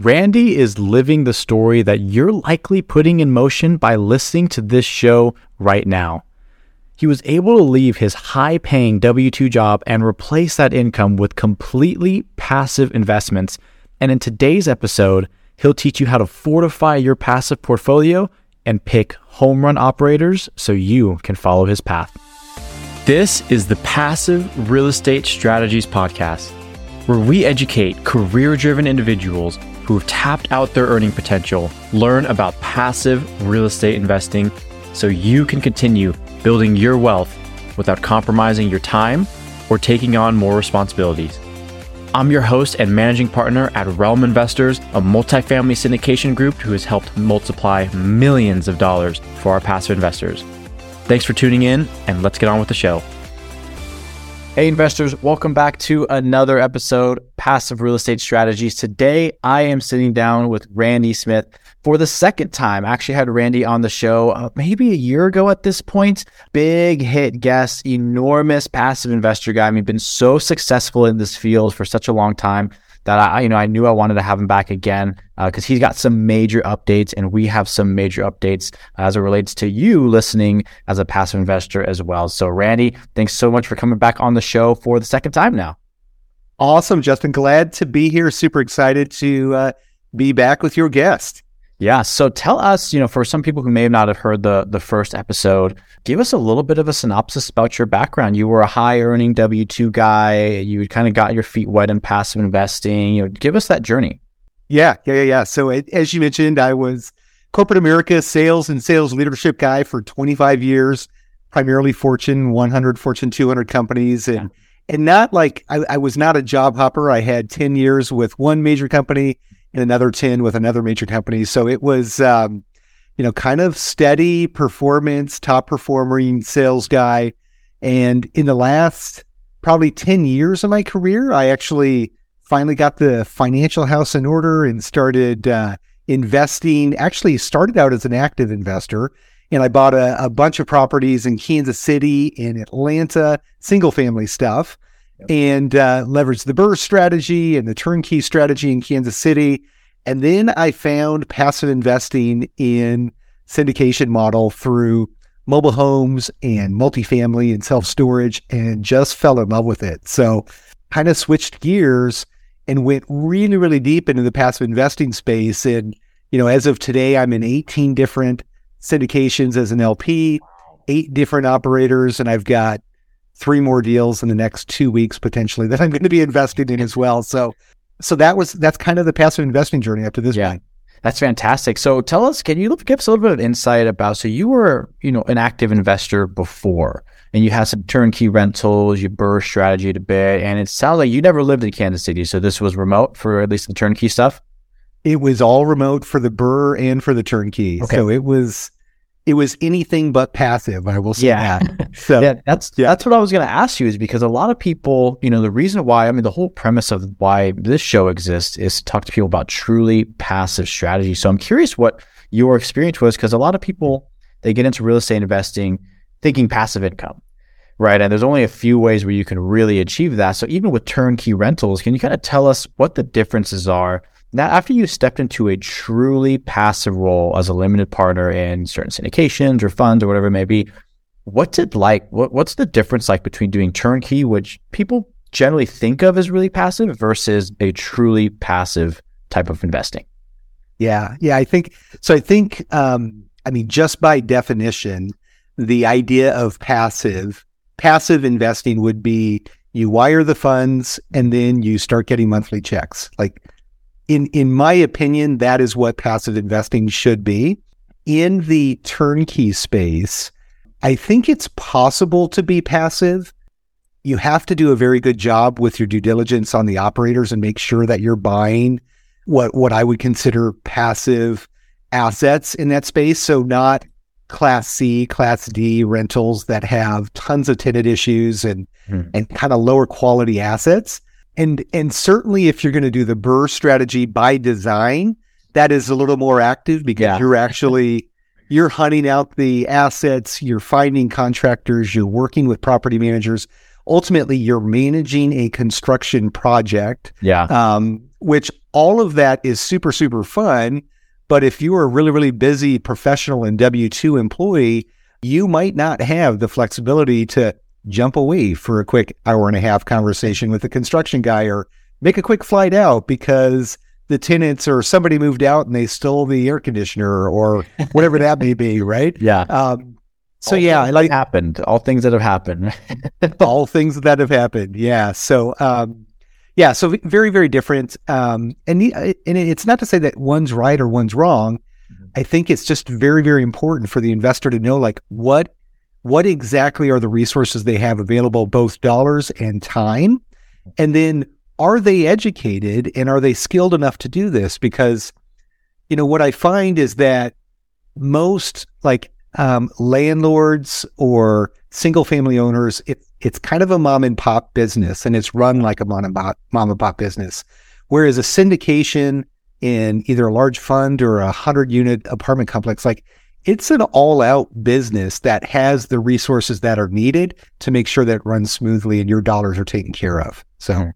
Randy is living the story that you're likely putting in motion by listening to this show right now. He was able to leave his high paying W 2 job and replace that income with completely passive investments. And in today's episode, he'll teach you how to fortify your passive portfolio and pick home run operators so you can follow his path. This is the Passive Real Estate Strategies Podcast, where we educate career driven individuals who have tapped out their earning potential, learn about passive real estate investing so you can continue building your wealth without compromising your time or taking on more responsibilities. I'm your host and managing partner at Realm Investors, a multifamily syndication group who has helped multiply millions of dollars for our passive investors. Thanks for tuning in, and let's get on with the show. Hey, investors, welcome back to another episode, Passive Real Estate Strategies. Today, I am sitting down with Randy Smith for the second time. I actually had Randy on the show uh, maybe a year ago at this point. Big hit guest, enormous passive investor guy. I mean, been so successful in this field for such a long time that I, you know, I knew I wanted to have him back again because uh, he's got some major updates, and we have some major updates as it relates to you listening as a passive investor as well. So, Randy, thanks so much for coming back on the show for the second time now. Awesome, Justin. Glad to be here. Super excited to uh, be back with your guest. Yeah. So tell us, you know, for some people who may not have heard the the first episode, give us a little bit of a synopsis about your background. You were a high earning W two guy. You kind of got your feet wet in passive investing. You know, give us that journey. Yeah, yeah, yeah, yeah. So it, as you mentioned, I was corporate America sales and sales leadership guy for 25 years, primarily Fortune 100, Fortune 200 companies, and and not like I, I was not a job hopper. I had 10 years with one major company and another 10 with another major company. So it was, um, you know, kind of steady performance, top performing sales guy. And in the last probably 10 years of my career, I actually finally got the financial house in order and started uh, investing. Actually, started out as an active investor. And I bought a, a bunch of properties in Kansas City and Atlanta, single family stuff and uh, leveraged the BRRRR strategy and the turnkey strategy in Kansas City. And then I found passive investing in syndication model through mobile homes and multifamily and self storage and just fell in love with it. So kind of switched gears and went really, really deep into the passive investing space. And, you know, as of today, I'm in 18 different syndications as an LP, eight different operators, and I've got three more deals in the next two weeks potentially that I'm going to be invested in as well. So, so that was that's kind of the passive investing journey up to this yeah. point. That's fantastic. So tell us, can you give us a little bit of insight about? So you were, you know, an active investor before, and you had some turnkey rentals, you BRRRR strategy a bit, and it sounds like you never lived in Kansas City. So this was remote for at least the turnkey stuff. It was all remote for the BRRRR and for the turnkey. Okay. So it was it was anything but passive. I will say yeah. that. So yeah, that's yeah. that's what I was going to ask you is because a lot of people, you know, the reason why I mean the whole premise of why this show exists is to talk to people about truly passive strategy. So I'm curious what your experience was because a lot of people they get into real estate investing thinking passive income. Right. And there's only a few ways where you can really achieve that. So even with turnkey rentals, can you kind of tell us what the differences are now, after you stepped into a truly passive role as a limited partner in certain syndications or funds or whatever it may be, what's it like? What, what's the difference like between doing turnkey, which people generally think of as really passive, versus a truly passive type of investing? Yeah, yeah, I think so. I think, um, I mean, just by definition, the idea of passive, passive investing would be you wire the funds and then you start getting monthly checks. Like in in my opinion, that is what passive investing should be. In the turnkey space, I think it's possible to be passive. You have to do a very good job with your due diligence on the operators and make sure that you're buying what what I would consider passive assets in that space. So not class C, class D rentals that have tons of tenant issues and mm. and kind of lower quality assets. And and certainly if you're going to do the BRRRR strategy by design, that is a little more active because yeah. you're actually you're hunting out the assets, you're finding contractors, you're working with property managers. Ultimately, you're managing a construction project. Yeah. Um, which all of that is super, super fun. But if you are a really, really busy professional and W 2 employee, you might not have the flexibility to jump away for a quick hour and a half conversation with the construction guy or make a quick flight out because the tenants or somebody moved out and they stole the air conditioner or whatever that may be, right? Yeah. Um, so All yeah, I like happened. All things that have happened. all things that have happened. Yeah. So, um, yeah. So very, very different. Um, and, the, and it's not to say that one's right or one's wrong. Mhm. I think it's just very, very important for the investor to know like what, what exactly are the resources they have available, both dollars and time. And then are they educated and are they skilled enough to do this? Because, you know, what I find is that most like um, landlords or single family owners, it, it's kind of a mom and pop business and it's run like a mom and pop, mom and pop business. Whereas a syndication in either a large fund or a hundred unit apartment complex, like it's an all out business that has the resources that are needed to make sure that it runs smoothly and your dollars are taken care of. So, Mhm.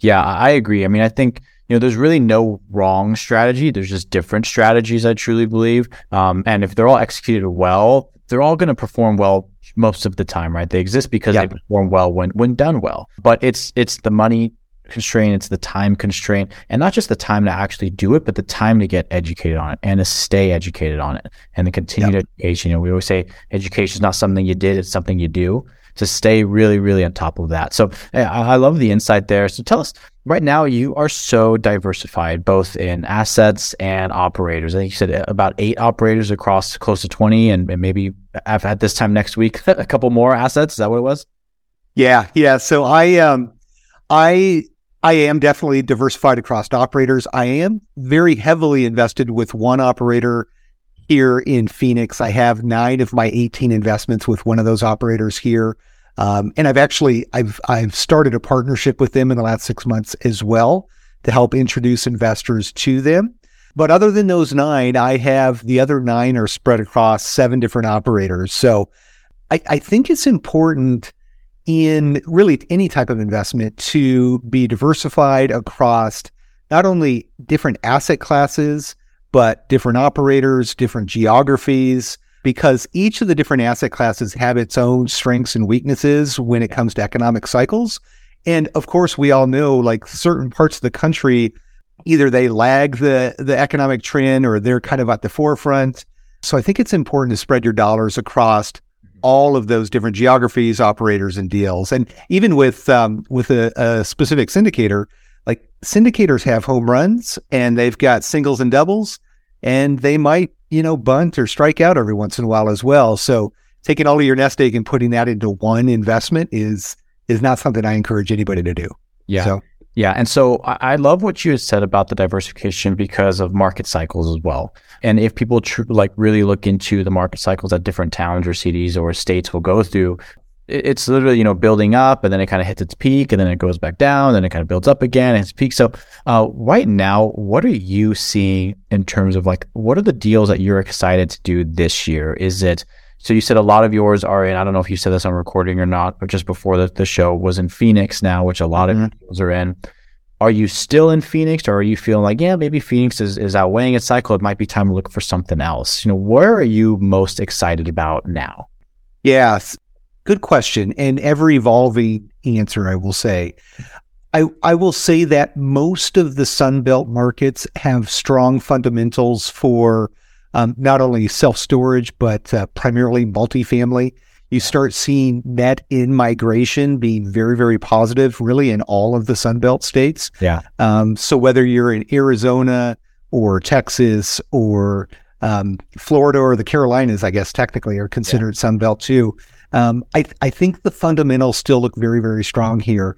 Yeah, I I agree. I mean, I think you know, there's really no wrong strategy. There's just different strategies. I truly believe, um, and if they're all executed well, they're all going to perform well most of the time, right? They exist because Yeah. they perform well when when done well. But it's it's the money constraint, it's the time constraint, and not just the time to actually do it, but the time to get educated on it and to stay educated on it and the continued education. You know, we always say education is not something you did; it's something you do. To stay really, really on top of that. So I, I love the insight there. So tell us, right now you are so diversified both in assets and operators. I think you said uh, about eight operators across close to 20 and, and maybe had this time next week a couple more assets. Is that what it was? Yeah, yeah. So I um I I am definitely diversified across operators. I am very heavily invested with one operator here in Phoenix. I have nine of my 18 investments with one of those operators here. Um, and I've actually I've I've started a partnership with them in the last six months as well to help introduce investors to them. But other than those nine, I have the other nine are spread across seven different operators. So I, I think it's important in really any type of investment to be diversified across not only different asset classes, but different operators, different geographies, because each of the different asset classes have its own strengths and weaknesses when it comes to economic cycles. And of course, we all know like certain parts of the country, either they lag the, the economic trend or they're kind of at the forefront. So I think it's important to spread your dollars across all of those different geographies, operators, and deals. And even with um, with a, a specific syndicator, like syndicators have home runs and they've got singles and doubles, and they might you know bunt or strike out every once in a while as well. So taking all of your nest egg and putting that into one investment is is not something I encourage anybody to do. Yeah. So Yeah. And so I, love what you said about the diversification because of market cycles as well. And if people tr- like really look into the market cycles that different towns or cities or states will go through, it's literally, you know, building up and then it kind of hits its peak and then it goes back down, and then it kind of builds up again and its peak. So, uh, right now, what are you seeing in terms of like, what are the deals that you're excited to do this year? Is it, so you said a lot of yours are in, I don't know if you said this on recording or not, but just before the, the show was in Phoenix now, which a lot of Mhm. deals are in. Are you still in Phoenix or are you feeling like, yeah, maybe Phoenix is, is outweighing its cycle. It might be time to look for something else. You know, where are you most excited about now? Yeah, good question, and ever evolving answer. I will say, I I will say that most of the Sunbelt markets have strong fundamentals for um, not only self storage but uh, primarily multifamily. You start seeing net in migration being very very positive, really in all of the Sunbelt states. Yeah. Um, so whether you're in Arizona or Texas or um, Florida or the Carolinas, I guess technically are considered Sunbelt too. Um, I I think the fundamentals still look very very strong here,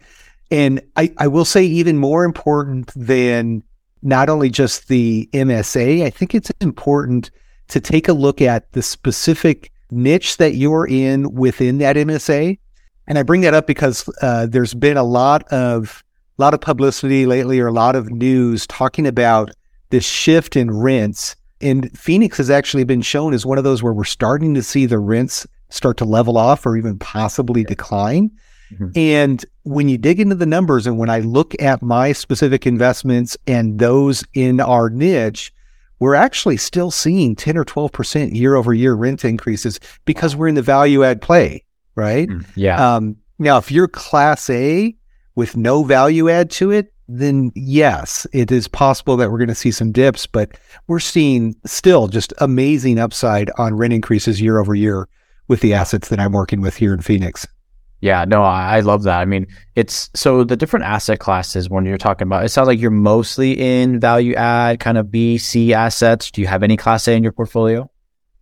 and I I will say even more important than not only just the MSA. I think it's important to take a look at the specific niche that you're in within that MSA. And I bring that up because uh, there's been a lot of a lot of publicity lately, or a lot of news talking about this shift in rents. And Phoenix has actually been shown as one of those where we're starting to see the rents start to level off or even possibly decline. Mm-hmm. And when you dig into the numbers and when I look at my specific investments and those in our niche, we're actually still seeing 10 or 12% year over year rent increases because we're in the value add play, right? Mm, yeah. Um, now, if you're class A with no value add to it, then yes, it is possible that we're going to see some dips, but we're seeing still just amazing upside on rent increases year over year with the assets that I'm working with here in Phoenix. Yeah, no, I, I love that. I mean, it's so the different asset classes when you're talking about it sounds like you're mostly in value add kind of B, C assets. Do you have any class A in your portfolio?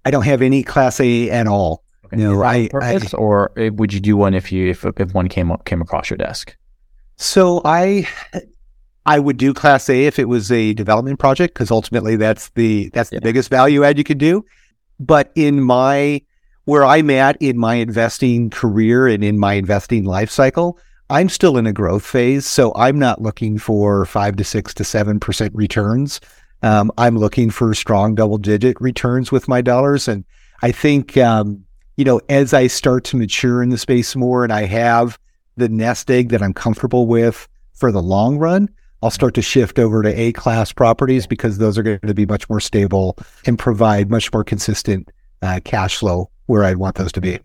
I don't have any class A at all. Okay. No, I, I, or eh, would you do one if you if if one came up, came across your desk? So I I would do class A if it was a development project because ultimately that's the that's yeah. the biggest value add you could do. But in my where I'm at in my investing career and in my investing life cycle, I'm still in a growth phase. So I'm not looking for five to six to seven percent returns. Um, I'm looking for strong double digit returns with my dollars. And I think, um, you know, as I start to mature in the space more and I have the nest egg that I'm comfortable with for the long run, I'll start to shift over to A class properties because those are going to be much more stable and provide much more consistent uh, cash flow where I'd want those to be.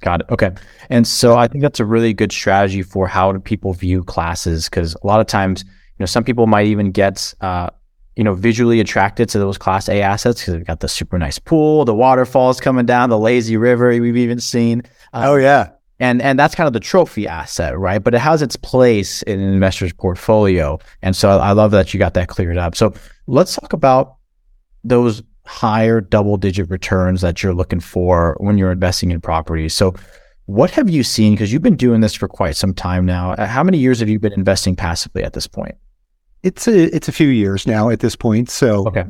Got it. Okay. And so I think that's a really good strategy for how do people view classes because a lot of times, you know, some people might even get, uh, you know, visually attracted to those class A assets because they've got the super nice pool, the waterfalls coming down, the lazy river we've even seen. Uh, oh yeah. And and that's kind of the trophy asset, right? But it has its place in an investor's portfolio. And so I love that you got that cleared up. So let's talk about those higher double digit returns that you're looking for when you're investing in properties. So, what have you seen? Because you've been doing this for quite some time now. Uh, how many years have you been investing passively at this point? It's a it's a few years now at this point. So okay.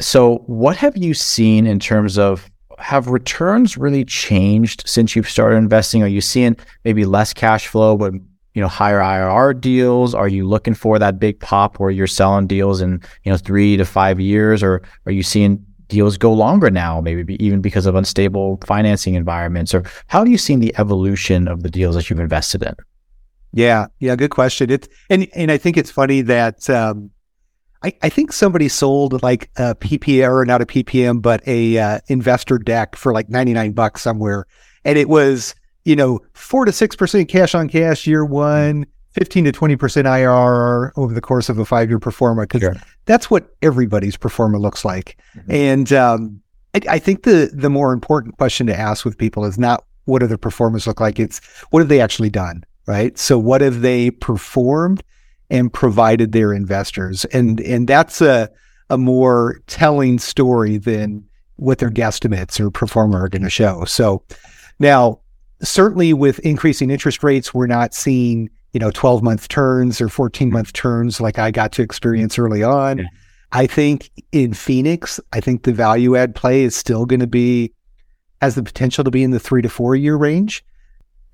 So what have you seen in terms of have returns really changed since you've started investing? Are you seeing maybe less cash flow but you know higher IRR deals? Are you looking for that big pop where you're selling deals in you know three to five years, or are you seeing deals go longer now, maybe even because of unstable financing environments? Or how have you seen the evolution of the deals that you've invested in? Yeah, yeah, good question. It's and and I think it's funny that um, I, I think somebody sold like a PPM or not a PPM, but a uh, investor deck for like ninety nine bucks somewhere, and it was you know four to six percent cash on cash year one, 15 to 20% IRR over the course of a five year pro forma because sure. That's what everybody's pro forma looks like. Mm-hmm. And um, I, I, think the the more important question to ask with people is not what do their pro formas look like? It's what have they actually done, right? So what have they performed and provided their investors? And and that's a a more telling story than what their guesstimates or pro forma are going to show. So now certainly with increasing interest rates, we're not seeing you know, 12 month turns or 14 month turns like I got to experience early on. Yeah. I think in Phoenix, I think the value add play is still going to be, has the potential to be in the three to four year range.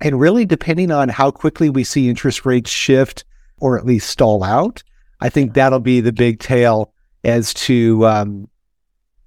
And really, depending on how quickly we see interest rates shift or at least stall out, I think that'll be the big tail as to, um,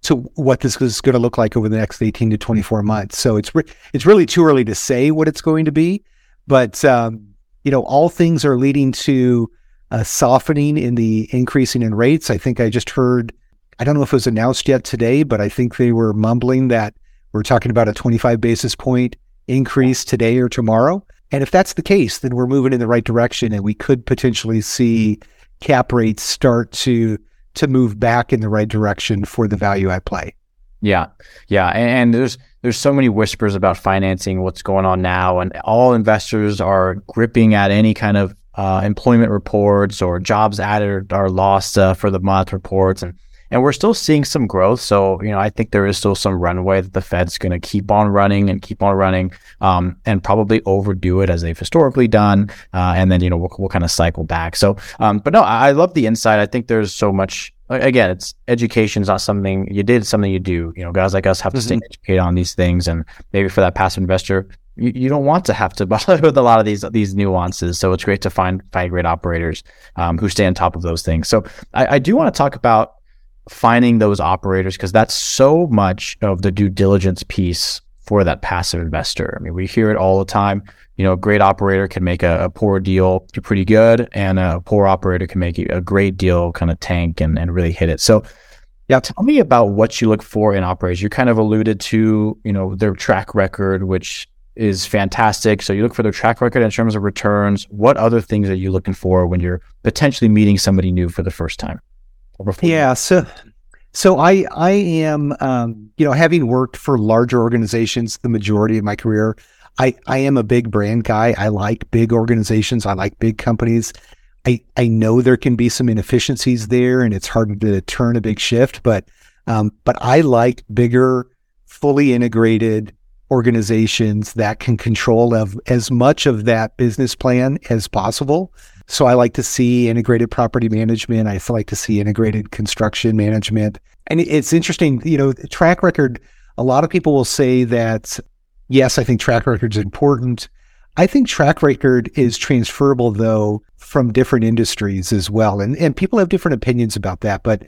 to what this is going to look like over the next 18 to 24 months. So it's, re- it's really too early to say what it's going to be, but, um, you know, all things are leading to a softening in the increasing in rates. I think I just heard, I don't know if it was announced yet today, but I think they were mumbling that we're talking about a 25 basis point increase today or tomorrow. And if that's the case, then we're moving in the right direction and we could potentially see cap rates start to to move back in the right direction for the value I play. Yeah. Yeah. And, and, there's there's so many whispers about financing, what's going on now, and all investors are gripping at any kind of uh, employment reports or jobs added or lost uh, for the month reports, and and we're still seeing some growth. So you know, I think there is still some runway that the Fed's going to keep on running and keep on running, um, and probably overdo it as they've historically done, uh, and then you know we'll, we'll kind of cycle back. So, um, but no, I, I love the insight. I think there's so much again, it's education is not something you did, something you do. You know, guys like us have to mm-hmm. stay educated on these things, and maybe for that passive investor, you, you, don't want to have to bother with a lot of these these nuances. So it's great to find find great operators um, who stay on top of those things. So I, I do want to talk about finding those operators because that's so much of the due diligence piece for that passive investor? I mean, we hear it all the time. You know, a great operator can make a, a poor deal pretty good, and a poor operator can make a great deal kind of tank and, and really hit it. So, yeah, tell me about what you look for in operators. You kind of alluded to, you know, their track record, which is fantastic. So you look for their track record in terms of returns. What other things are you looking for when you're potentially meeting somebody new for the first time? Yeah, so so I I am um, you know having worked for larger organizations the majority of my career, I I am a big brand guy. I like big organizations. I like big companies. I I know there can be some inefficiencies there, and it's hard to turn a big shift. But um, but I like bigger, fully integrated organizations that can control of as much of that business plan as possible. So I like to see integrated property management. I like to see integrated construction management. And it's interesting, you know, track record, a lot of people will say that, yes, I think track record is important. I think track record is transferable though from different industries as well. And, and people have different opinions about that, but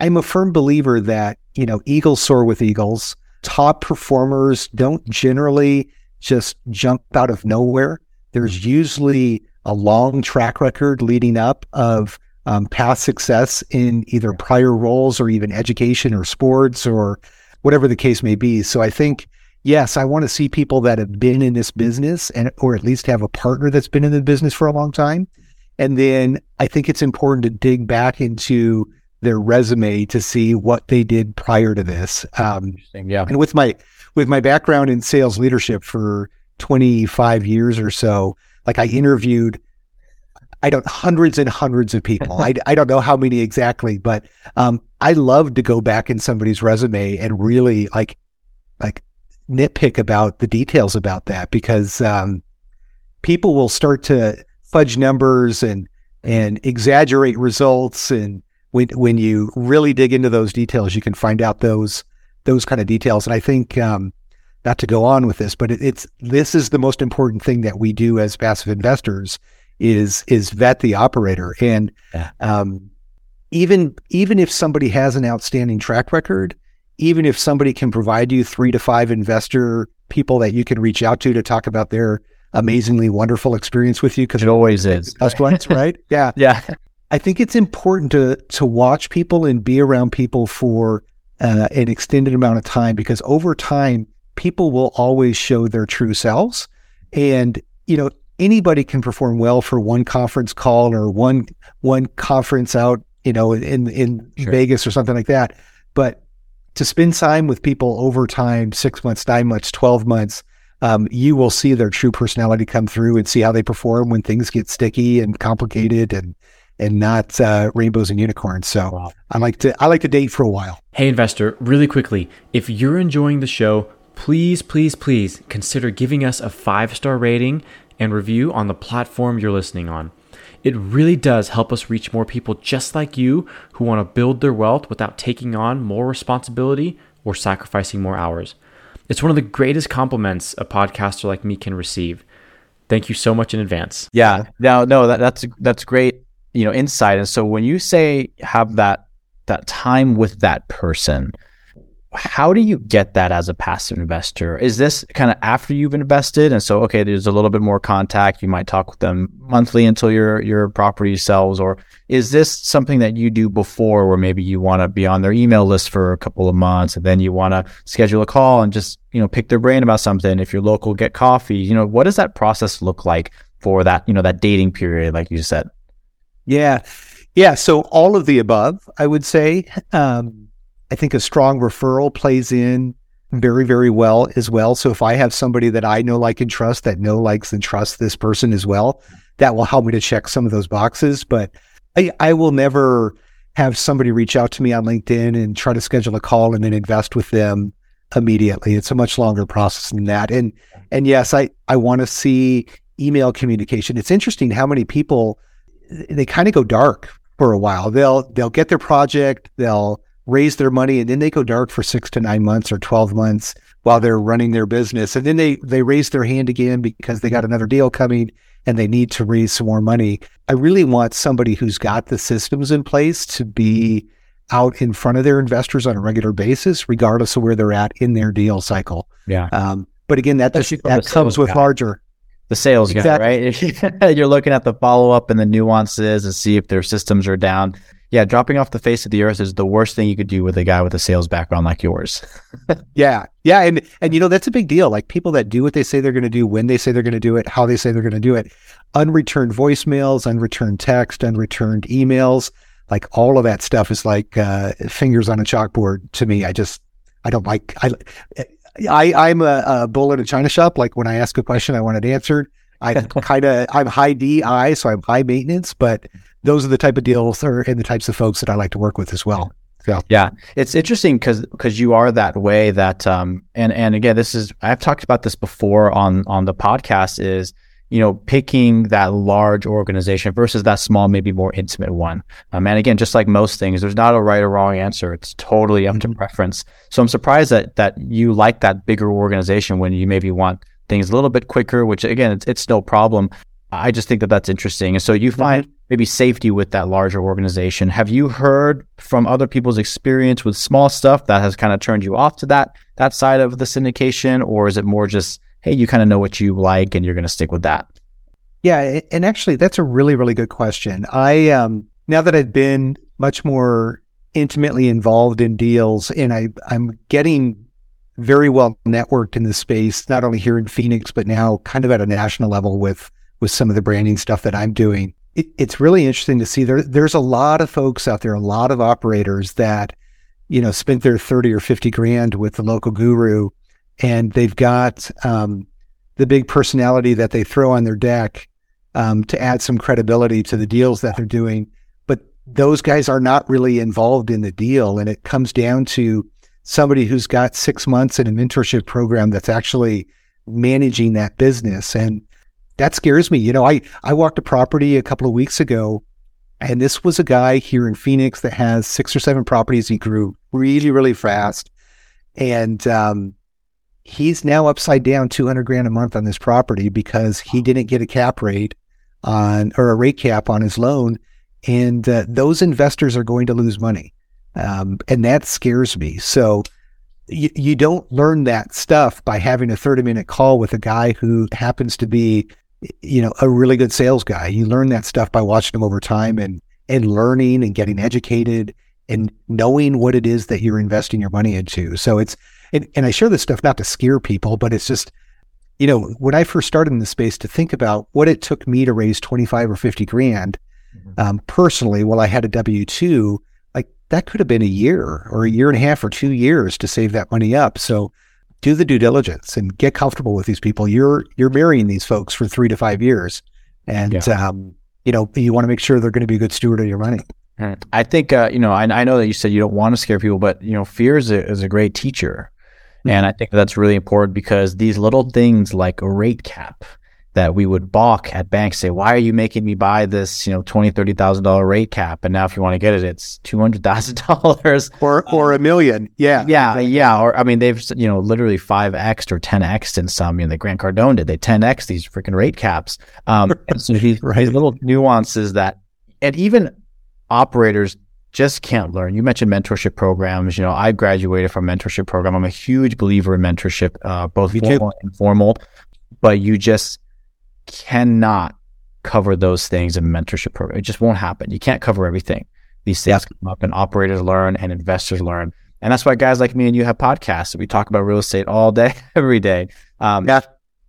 I'm a firm believer that, you know, eagles soar with eagles. Top performers don't generally just jump out of nowhere. There's usually a long track record leading up of um, past success in either prior roles or even education or sports or whatever the case may be. So I think, yes, I want to see people that have been in this business and or at least have a partner that's been in the business for a long time. And then I think it's important to dig back into their resume to see what they did prior to this. Um, yeah. And with my with my background in sales leadership for 25 years or so, like I interviewed, I don't hundreds and hundreds of people. I, I don't know how many exactly, but um, I love to go back in somebody's resume and really like like nitpick about the details about that because um, people will start to fudge numbers and and exaggerate results. And when when you really dig into those details you can find out those those kind of details. And I think um, not to go on with this, but it, it's this is the most important thing that we do as passive investors is is vet the operator. And yeah. um, even even if somebody has an outstanding track record, even if somebody can provide you three to five investor people that you can reach out to to talk about their amazingly wonderful experience with you because it always is best ones, right? Yeah, yeah. I think it's important to to watch people and be around people for uh, an extended amount of time because over time people will always show their true selves. And, you know, anybody can perform well for one conference call or one one conference out, you know, in in sure. Vegas or something like that. But to spend time with people over time, six months, nine months, twelve months, um, you will see their true personality come through and see how they perform when things get sticky and complicated and and not uh, rainbows and unicorns. So wow. I like to I like to date for a while. Hey, investor, really quickly, if you're enjoying the show please, please, please consider giving us a five star rating and review on the platform you're listening on. It really does help us reach more people just like you who want to build their wealth without taking on more responsibility or sacrificing more hours. It's one of the greatest compliments a podcaster like me can receive. Thank you so much in advance. Yeah, no, no, that, that's that's great, you know, insight. And so when you say have that that time with that person, how do you get that as a passive investor? Is this kind of after you've invested? And so, okay, there's a little bit more contact. You might talk with them monthly until your, your property sells. Or is this something that you do before where maybe you want to be on their email list for a couple of months and then you want to schedule a call and just, you know, pick their brain about something? If you're local, get coffee, you know, what does that process look like for that, you know, that dating period, like you said? Yeah. Yeah. So all of the above, I would say. Um, I think a strong referral plays in very, very well as well. So if I have somebody that I know, like, and trust that know, likes, and trusts this person as well, that will help me to check some of those boxes. But I, I will never have somebody reach out to me on LinkedIn and try to schedule a call and then invest with them immediately. It's a much longer process than that. And and yes, I I want to see email communication. It's interesting how many people they kind of go dark for a while. They'll they'll get their project, they'll raise their money and then they go dark for six to nine months or 12 months while they're running their business. And then they, they raise their hand again because they got another deal coming and they need to raise some more money. I really want somebody who's got the systems in place to be out in front of their investors on a regular basis, regardless of where they're at in their deal cycle. Yeah. Um, but again, that that comes with guy. larger. The sales guy, Exactly. right? You're looking at the follow up and the nuances and see if their systems are down. Yeah, dropping off the face of the earth is the worst thing you could do with a guy with a sales background like yours. Yeah, yeah, and and you know that's a big deal. Like people that do what they say they're going to do, when they say they're going to do it, how they say they're going to do it. Unreturned voicemails, unreturned text, unreturned emails, like all of that stuff is like uh, fingers on a chalkboard to me. I just I don't like I I I'm a, a bull in a china shop. Like when I ask a question, I want it answered. I kind of I'm high DI, so I'm high maintenance, but those are the type of deals or and the types of folks that I like to work with as well. So Yeah, it's interesting because because you are that way. That um and and again, this is I've talked about this before on on the podcast. Is you know picking that large organization versus that small, maybe more intimate one. Um, and again, just like most things, there's not a right or wrong answer. It's totally up to preference. So I'm surprised that that you like that bigger organization when you maybe want things a little bit quicker. Which again, it's it's no problem. I just think that that's interesting. And so you find maybe safety with that larger organization. Have you heard from other people's experience with small stuff that has kind of turned you off to that that side of the syndication, or is it more just hey, you kind of know what you like and you're going to stick with that? Yeah, and actually, that's a really, really good question. I um, now that I've been much more intimately involved in deals, and I I'm getting very well networked in the space, not only here in Phoenix, but now kind of at a national level with with some of the branding stuff that I'm doing. It, it's really interesting to see there. There's a lot of folks out there, a lot of operators that you know spent their thirty or fifty grand with the local guru, and they've got um, the big personality that they throw on their deck um, to add some credibility to the deals that they're doing. But those guys are not really involved in the deal. And it comes down to somebody who's got six months in a mentorship program that's actually managing that business. And that scares me. You know, I, I walked a property a couple of weeks ago and this was a guy here in Phoenix that has six or seven properties. He grew really, really fast. And, um, he's now upside down 200 grand a month on this property because he didn't get a cap rate on or a rate cap on his loan and uh, those investors are going to lose money. Um, and that scares me. So you, you don't learn that stuff by having a 30 minute call with a guy who happens to be you know a really good sales guy. You learn that stuff by watching him over time and and learning and getting educated and knowing what it is that you're investing your money into. So it's and, and I share this stuff not to scare people, but it's just, you know, when I first started in the space to think about what it took me to raise 25 or 50 grand um, personally while I had a W 2, like that could have been a year or a year and a half or two years to save that money up. So do the due diligence and get comfortable with these people. You're, you're marrying these folks for three to five years. And, um, you know, you want to make sure they're going to be a good steward of your money. I think uh, you know. I, I know that you said you don't want to scare people, but you know, fear is a, is a great teacher, and I think that's really important because these little things like a rate cap that we would balk at banks, say, "Why are you making me buy this? You know, twenty, thirty thousand dollar rate cap?" And now, if you want to get it, it's two hundred thousand dollars or or a million. Yeah, yeah, yeah. Or I mean, they've you know literally five x or ten x in some. You know, the Grant Cardone did they ten x these freaking rate caps. Um, so these, Right. these little nuances that, and even operators just can't learn. You mentioned mentorship programs. You know, I graduated from a mentorship program. I'm a huge believer in mentorship, uh, both Me too. formal and informal. But you just cannot cover those things in a mentorship program. It just won't happen. You can't cover everything. These things come up, and operators learn, and investors learn. And that's why guys like me and you have podcasts. We talk about real estate all day, every day. Um, Yeah.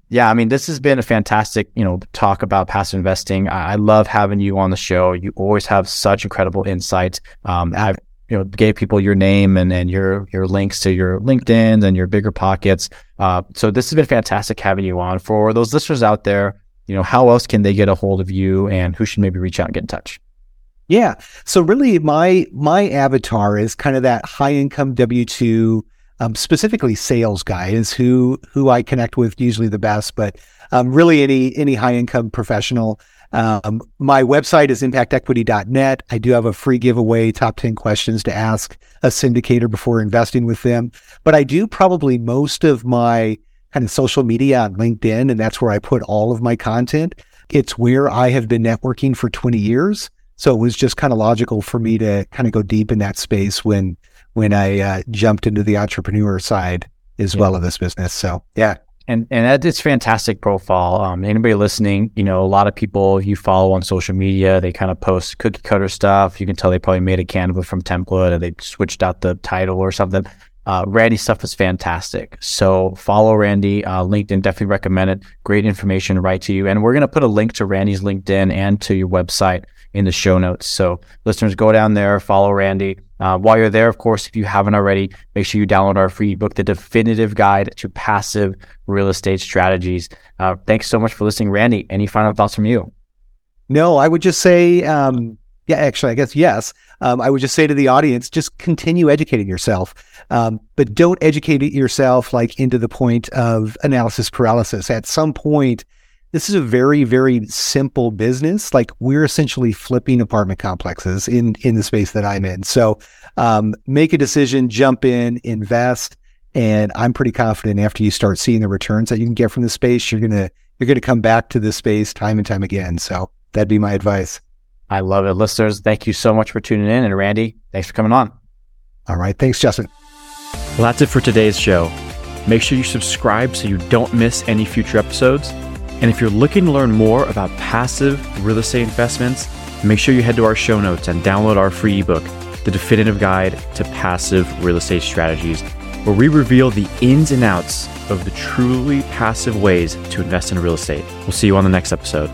Yeah, I mean, this has been a fantastic, you know, talk about passive investing. I, I love having you on the show. You always have such incredible insight. Um, I've, you know, gave people your name and, and your, your links to your LinkedIn and your bigger pockets. Uh, so this has been fantastic having you on for those listeners out there. You know, how else can they get a hold of you and who should maybe reach out and get in touch? Yeah. So really my my avatar is kind of that high income W two, um, specifically sales guy is who who I connect with usually the best, but um, really any any high income professional. Um, my website is impactequity.net. I do have a free giveaway, top 10 questions to ask a syndicator before investing with them. But I do probably most of my kind of social media on LinkedIn, and that's where I put all of my content. It's where I have been networking for 20 years. So it was just kind of logical for me to kind of go deep in that space when when I uh, jumped into the entrepreneur side as yeah. well of this business. So yeah. And and that is fantastic profile. Um, anybody listening, you know, a lot of people you follow on social media, they kind of post cookie cutter stuff. You can tell they probably made a Canva from template and they switched out the title or something. Uh, Randy stuff is fantastic. So follow Randy. Uh, LinkedIn definitely recommend it. Great information right to you. And we're going to put a link to Randy's LinkedIn and to your website in the show notes. So listeners, go down there, follow Randy. Uh, while you're there, of course, if you haven't already, make sure you download our free book, The Definitive Guide to Passive Real Estate Strategies. Uh, thanks so much for listening, Randy. Any final thoughts from you? No, I would just say, um, yeah, actually, I guess yes. Um, I would just say to the audience, just continue educating yourself, um, but don't educate yourself like into the point of analysis paralysis. At some point, this is a very, very simple business. Like we're essentially flipping apartment complexes in in the space that I'm in. So um, make a decision, jump in, invest, and I'm pretty confident after you start seeing the returns that you can get from the space, you're gonna you're gonna come back to this space time and time again. So that'd be my advice. I love it, listeners. Thank you so much for tuning in, and Randy, thanks for coming on. All right, thanks, Justin. Well, that's it for today's show. Make sure you subscribe so you don't miss any future episodes. And if you're looking to learn more about passive real estate investments, make sure you head to our show notes and download our free ebook, The Definitive Guide to Passive Real Estate Strategies, where we reveal the ins and outs of the truly passive ways to invest in real estate. We'll see you on the next episode.